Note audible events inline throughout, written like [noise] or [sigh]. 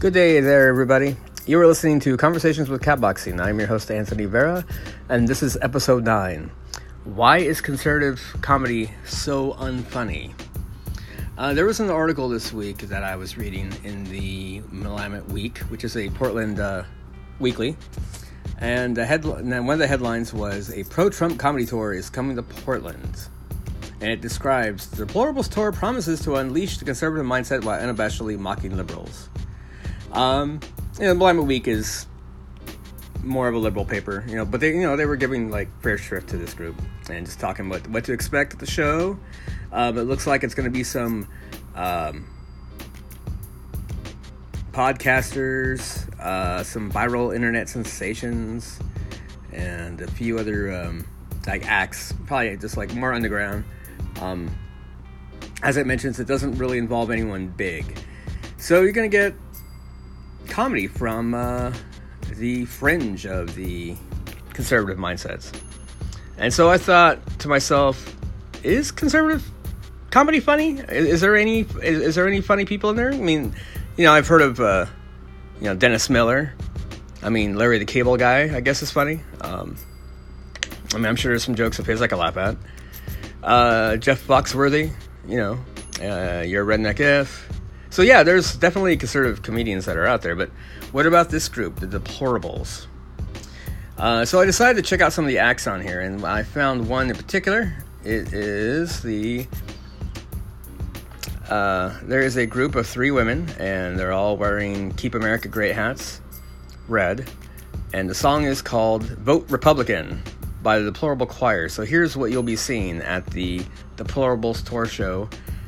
Good day there, everybody. You are listening to Conversations with Catboxing. I'm your host, Anthony Vera, and this is episode 9. Why is conservative comedy so unfunny? Uh, there was an article this week that I was reading in the Willamette Week, which is a Portland uh, weekly. And, the one of the headlines was A pro Trump comedy tour is coming to Portland. And it describes the Deplorables tour promises to unleash the conservative mindset while unabashedly mocking liberals. Um, you know, Willamette Week is more of a liberal paper, you know, but they, you know, they were giving like fair shrift to this group and just talking about what to expect at the show. Um, it looks like it's going to be some um, podcasters, uh, some viral internet sensations, and a few other um, like acts, probably just like more underground. Um, as it mentions, it doesn't really involve anyone big, so you're going to get comedy from uh, the fringe of the conservative mindsets. And so I thought to myself, is conservative comedy funny? Is, is there any is, is, there any funny people in there? I mean, you know, I've heard of uh, you know Dennis Miller. I mean, Larry the Cable Guy. I guess is funny. Um, I mean, I'm sure there's some jokes of his I can laugh at. Uh, Jeff Foxworthy. You know, uh, you're a redneck if. So yeah, there's definitely conservative comedians that are out there, but what about this group, the Deplorables? Uh, so I decided to check out some of the acts on here, and I found one in particular. It is the uh, there is a group of three women, and they're all wearing "Keep America Great" hats, red, and the song is called "Vote Republican" by the Deplorable Choir. So here's what you'll be seeing at the Deplorables tour show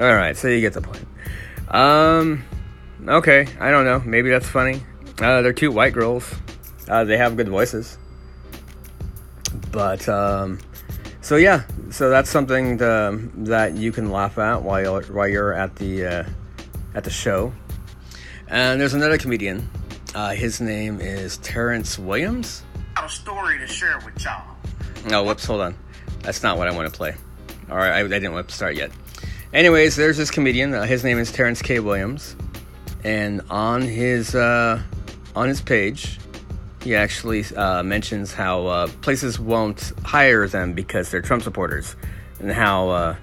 All right, so you get the point. Um, okay, I don't know. Maybe that's funny. Uh, they're cute white girls. Uh, they have good voices. But um, so yeah, so that's something to, that you can laugh at while you're, while you're at the uh, at the show. And there's another comedian. Uh, his name is Terrence Williams. I have a story to share with y'all. Oh, whoops, hold on. That's not what I want to play. All right, I, I didn't want to start yet. Anyways, there's this comedian. Uh, his name is Terrence K. Williams, and on his uh, on his page, he actually uh, mentions how uh, places won't hire them because they're Trump supporters, and how. Uh,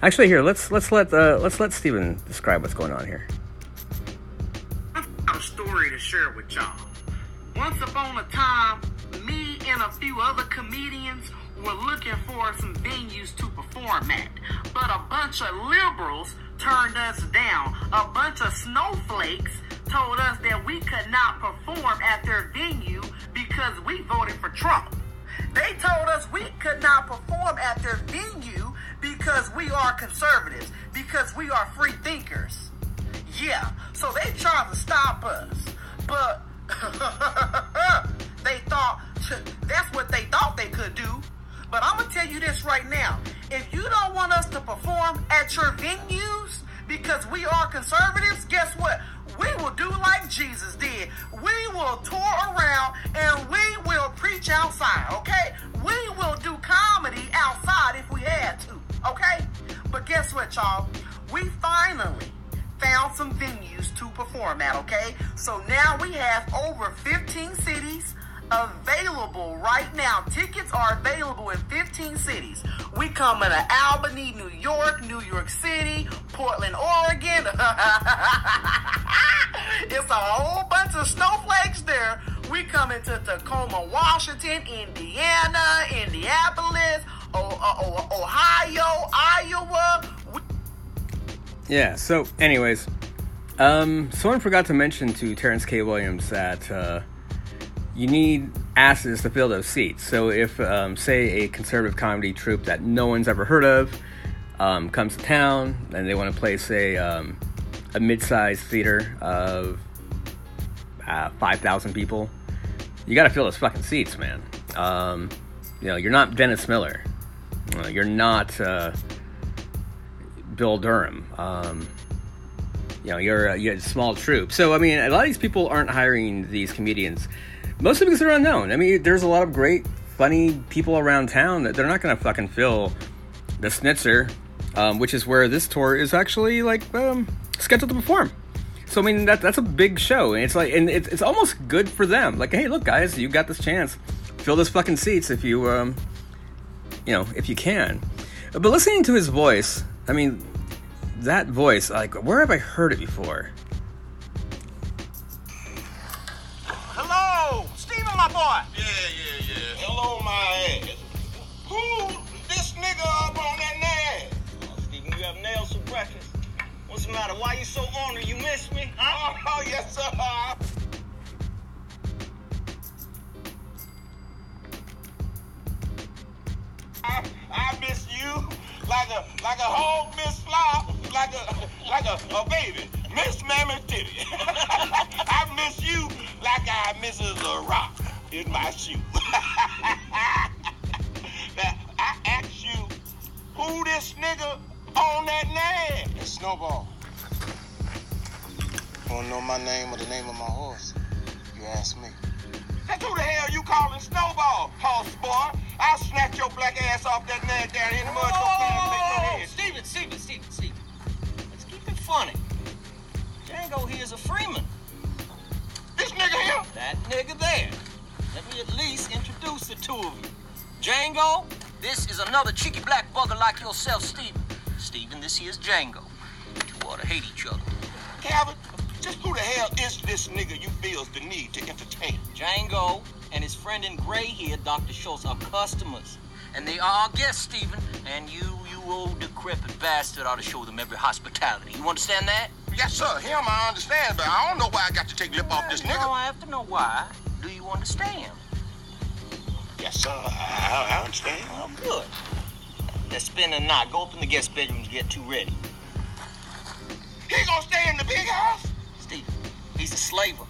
actually, here let's let's let uh, let's let Steven describe what's going on here. I have got a story to share with y'all. Once upon a time, me and a few other comedians were looking for some venues to perform at, but a bunch of liberals turned us down. A bunch of snowflakes told us that we could not perform at their venue because we voted for Trump. They told us we could not perform at their venue because we are conservatives, because we are free thinkers. Yeah, so they tried to stop us, but [laughs] they thought that's what they thought they could do. But I'm gonna tell you this right now. If you don't want us to perform at your venues because we are conservatives, guess what? We will do like Jesus did. We will tour around and we will preach outside, okay? We will do comedy outside if we had to, okay? But guess what, y'all? We finally found some venues to perform at, okay? So now we have over 15 cities available right now. Tickets are available in 15 cities. We coming to Albany, New York, New York City, Portland, Oregon. [laughs] it's a whole bunch of snowflakes there. We coming to Tacoma, Washington, Indiana, Indianapolis, Ohio, Iowa. Yeah, so anyways, um, someone forgot to mention to Terrence K. Williams that uh, you need asses to fill those seats. So if, um, say, a conservative comedy troupe that no one's ever heard of um, comes to town and they want to play, say, um, a mid-sized theater of uh, 5,000 people, you got to fill those fucking seats, man. Um, you know, you're not Dennis Miller. Uh, you're not uh, Bill Durham. Um, you know, you're you're a small troupe. So, I mean, a lot of these people aren't hiring these comedians, mostly because they're unknown. I mean, there's a lot of great, funny people around town that they're not going to fucking fill the Schnitzer, um, which is where this tour is actually like um, scheduled to perform. So I mean that that's a big show, and it's like, and it's, it's almost good for them. Like, hey, look, guys, you got this chance, fill those fucking seats if you, um, you know, if you can. But listening to his voice, I mean, that voice, like, where have I heard it before? What's the matter? Why you so ornery? You miss me? Huh? [laughs] Oh, yes, sir. I, I miss you like a like a whole Miss Flop, like a like a, a baby. Miss Mammy Titty. [laughs] I miss you like I misses a rock in my shoe. [laughs] now, I ask you, who this nigga on that name? Snowball. Wanna know my name or the name of my horse? You ask me. That's who the hell you calling Snowball, horse boy? I'll snatch your black ass off that nag down here in the mud. Go find and make Oh, head. Steven, Steven, Steven, Steven. Let's keep it funny. Django here is a Freeman. This nigga here? That nigga there. Let me at least introduce the two of you. Django, this is another cheeky black bugger like yourself, Steven. Steven, this here's Django. You two ought to hate each other. Calvin, just who the hell is this nigga you feels the need to entertain? Django and his friend in gray here, Dr. Schultz, are customers. And they are our guests, Stephen. And you, you old decrepit bastard, ought to show them every hospitality. You understand that? Yes, sir. Him I understand, but I don't know why I got to take lip off this nigga. I have to know why. Do you understand? Yes, sir. I, I understand. Well, good. Let's spend the night. Go up in the guest bedrooms, get two ready. He gonna stay in a slaver.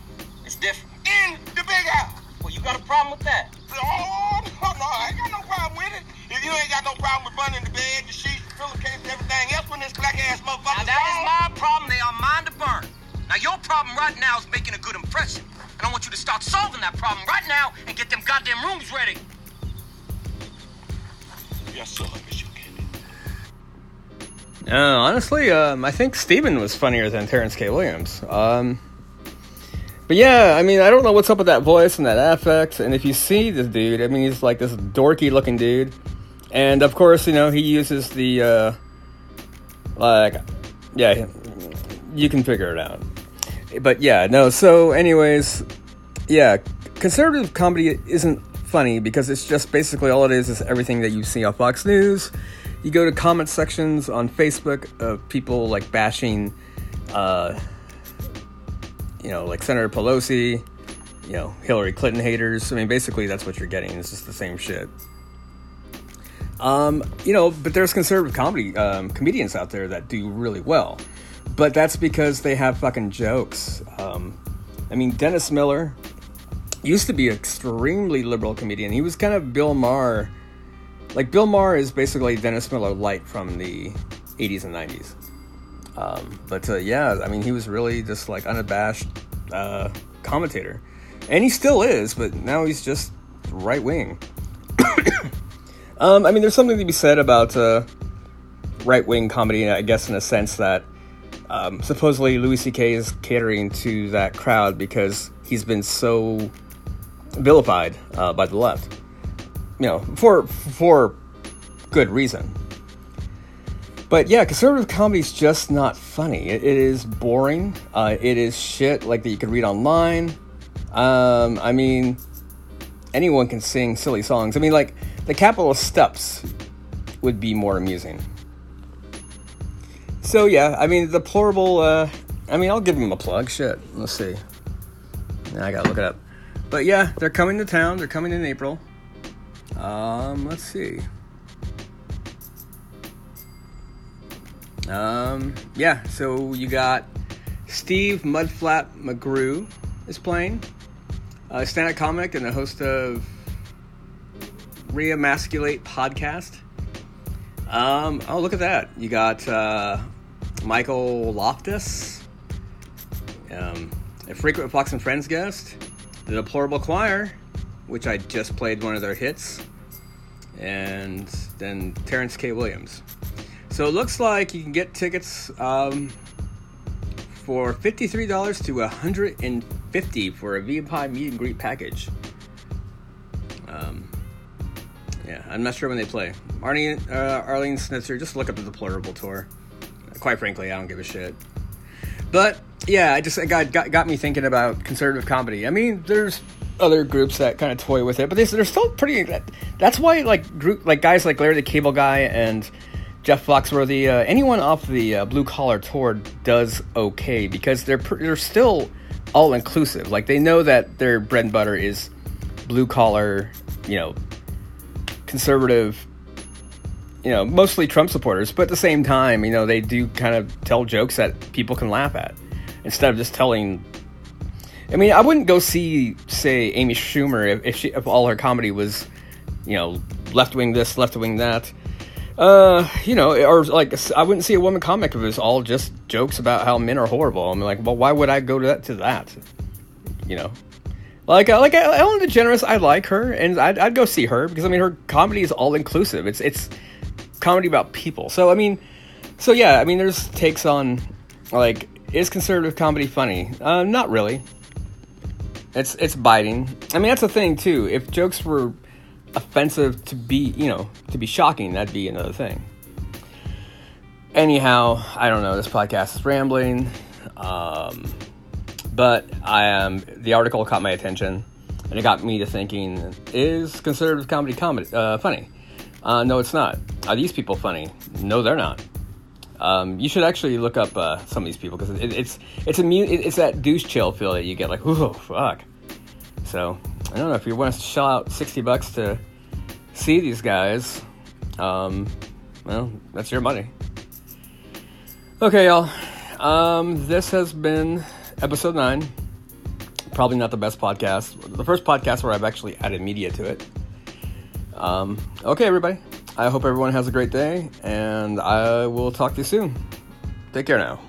It's different. In the big house? Well, you got a problem with that? Oh, no, no, I ain't got no problem with it. If you ain't got no problem with running the bed, the sheets, the pillowcase, and everything else when this black ass motherfucker. Now, motherfucker's that is gone. my problem. They are mine to burn. Now, your problem right now is making a good impression. And I want you to start solving that problem right now and get them goddamn rooms ready. Yes, sir, Mr. Kennedy. Uh, honestly, um, I think Steven was funnier than Terrence K. Williams. Um, but yeah, I mean, I don't know what's up with that voice and that affect. And if you see this dude, I mean, he's like this dorky looking dude. And of course, you know, he uses the, uh, like, yeah, you can figure it out. But yeah, no, so, anyways, yeah, conservative comedy isn't funny because it's just basically all it is is everything that you see on Fox News. You go to comment sections on Facebook of people like bashing, uh, you know, like Senator Pelosi, you know, Hillary Clinton haters. I mean, basically that's what you're getting. It's just the same shit. Um, you know, but there's conservative comedy um, comedians out there that do really well, but that's because they have fucking jokes. Um, I mean, Dennis Miller used to be an extremely liberal comedian. He was kind of Bill Maher. Like Bill Maher is basically Dennis Miller light from the 80s and 90s. Um, but uh, yeah, I mean, he was really just like unabashed uh, commentator, and he still is. But now he's just right wing. [coughs] um, I mean, there's something to be said about uh, right wing comedy, I guess, in a sense that um, supposedly Louis C.K. is catering to that crowd because he's been so vilified uh, by the left. You know, for for good reason. But yeah, conservative comedy is just not funny. It, it is boring. Uh, it is shit like that you can read online. Um, I mean, anyone can sing silly songs. I mean, like the Capitol Steps would be more amusing. So yeah, I mean, the. Uh, I mean, I'll give him a plug. Shit, let's see. I gotta look it up. but yeah, they're coming to town. They're coming in April. Um, let's see. Um, yeah, so you got Steve Mudflap McGrew is playing, a stand-up comic and the host of Reemasculate podcast. Um, oh, look at that! You got uh, Michael Loftus, um, a frequent Fox and Friends guest, the Deplorable Choir, which I just played one of their hits, and then Terrence K. Williams. So it looks like you can get tickets um, for fifty-three dollars to hundred and fifty for a VPI meet and greet package. Um, yeah, I'm not sure when they play. Arnie, uh, Arlene Schnitzer, just look up the Deplorable tour. Quite frankly, I don't give a shit. But yeah, I just it got, got got me thinking about conservative comedy. I mean, there's other groups that kind of toy with it, but they, they're still pretty. That's why like group like guys like Larry the Cable Guy and Jeff Foxworthy, uh, anyone off the uh, Blue Collar Tour does okay because they're they're still all inclusive. Like they know that their bread and butter is blue collar, you know, conservative, you know, mostly Trump supporters. But at the same time, you know, they do kind of tell jokes that people can laugh at instead of just telling. I mean, I wouldn't go see, say, Amy Schumer if if, she, if all her comedy was, you know, left wing this, left wing that uh, you know, or like I wouldn't see a woman comic if it was all just jokes about how men are horrible. I'm like, well, why would I go to that? To that, you know, like uh, like Ellen DeGeneres, I like her, and I'd, I'd go see her because I mean her comedy is all inclusive. It's it's comedy about people. So I mean, so yeah, I mean, there's takes on like is conservative comedy funny? Uh, not really. It's it's biting. I mean, that's the thing too. If jokes were offensive to be, you know, to be shocking, that'd be another thing. Anyhow, I don't know. This podcast is rambling, um, but I am. the article caught my attention, and it got me to thinking: Is conservative comedy comedy uh, funny? Uh, no, it's not. Are these people funny? No, they're not. Um, you should actually look up uh, some of these people because it, it's it's a it's that douche chill feel that you get like, oh fuck. So I don't know if you want to shell out 60 bucks to see these guys, um, well, that's your money. Okay, y'all. Um, this has been episode 9. Probably not the best podcast. The first podcast where I've actually added media to it. Um, okay, everybody. I hope everyone has a great day, and I will talk to you soon. Take care now.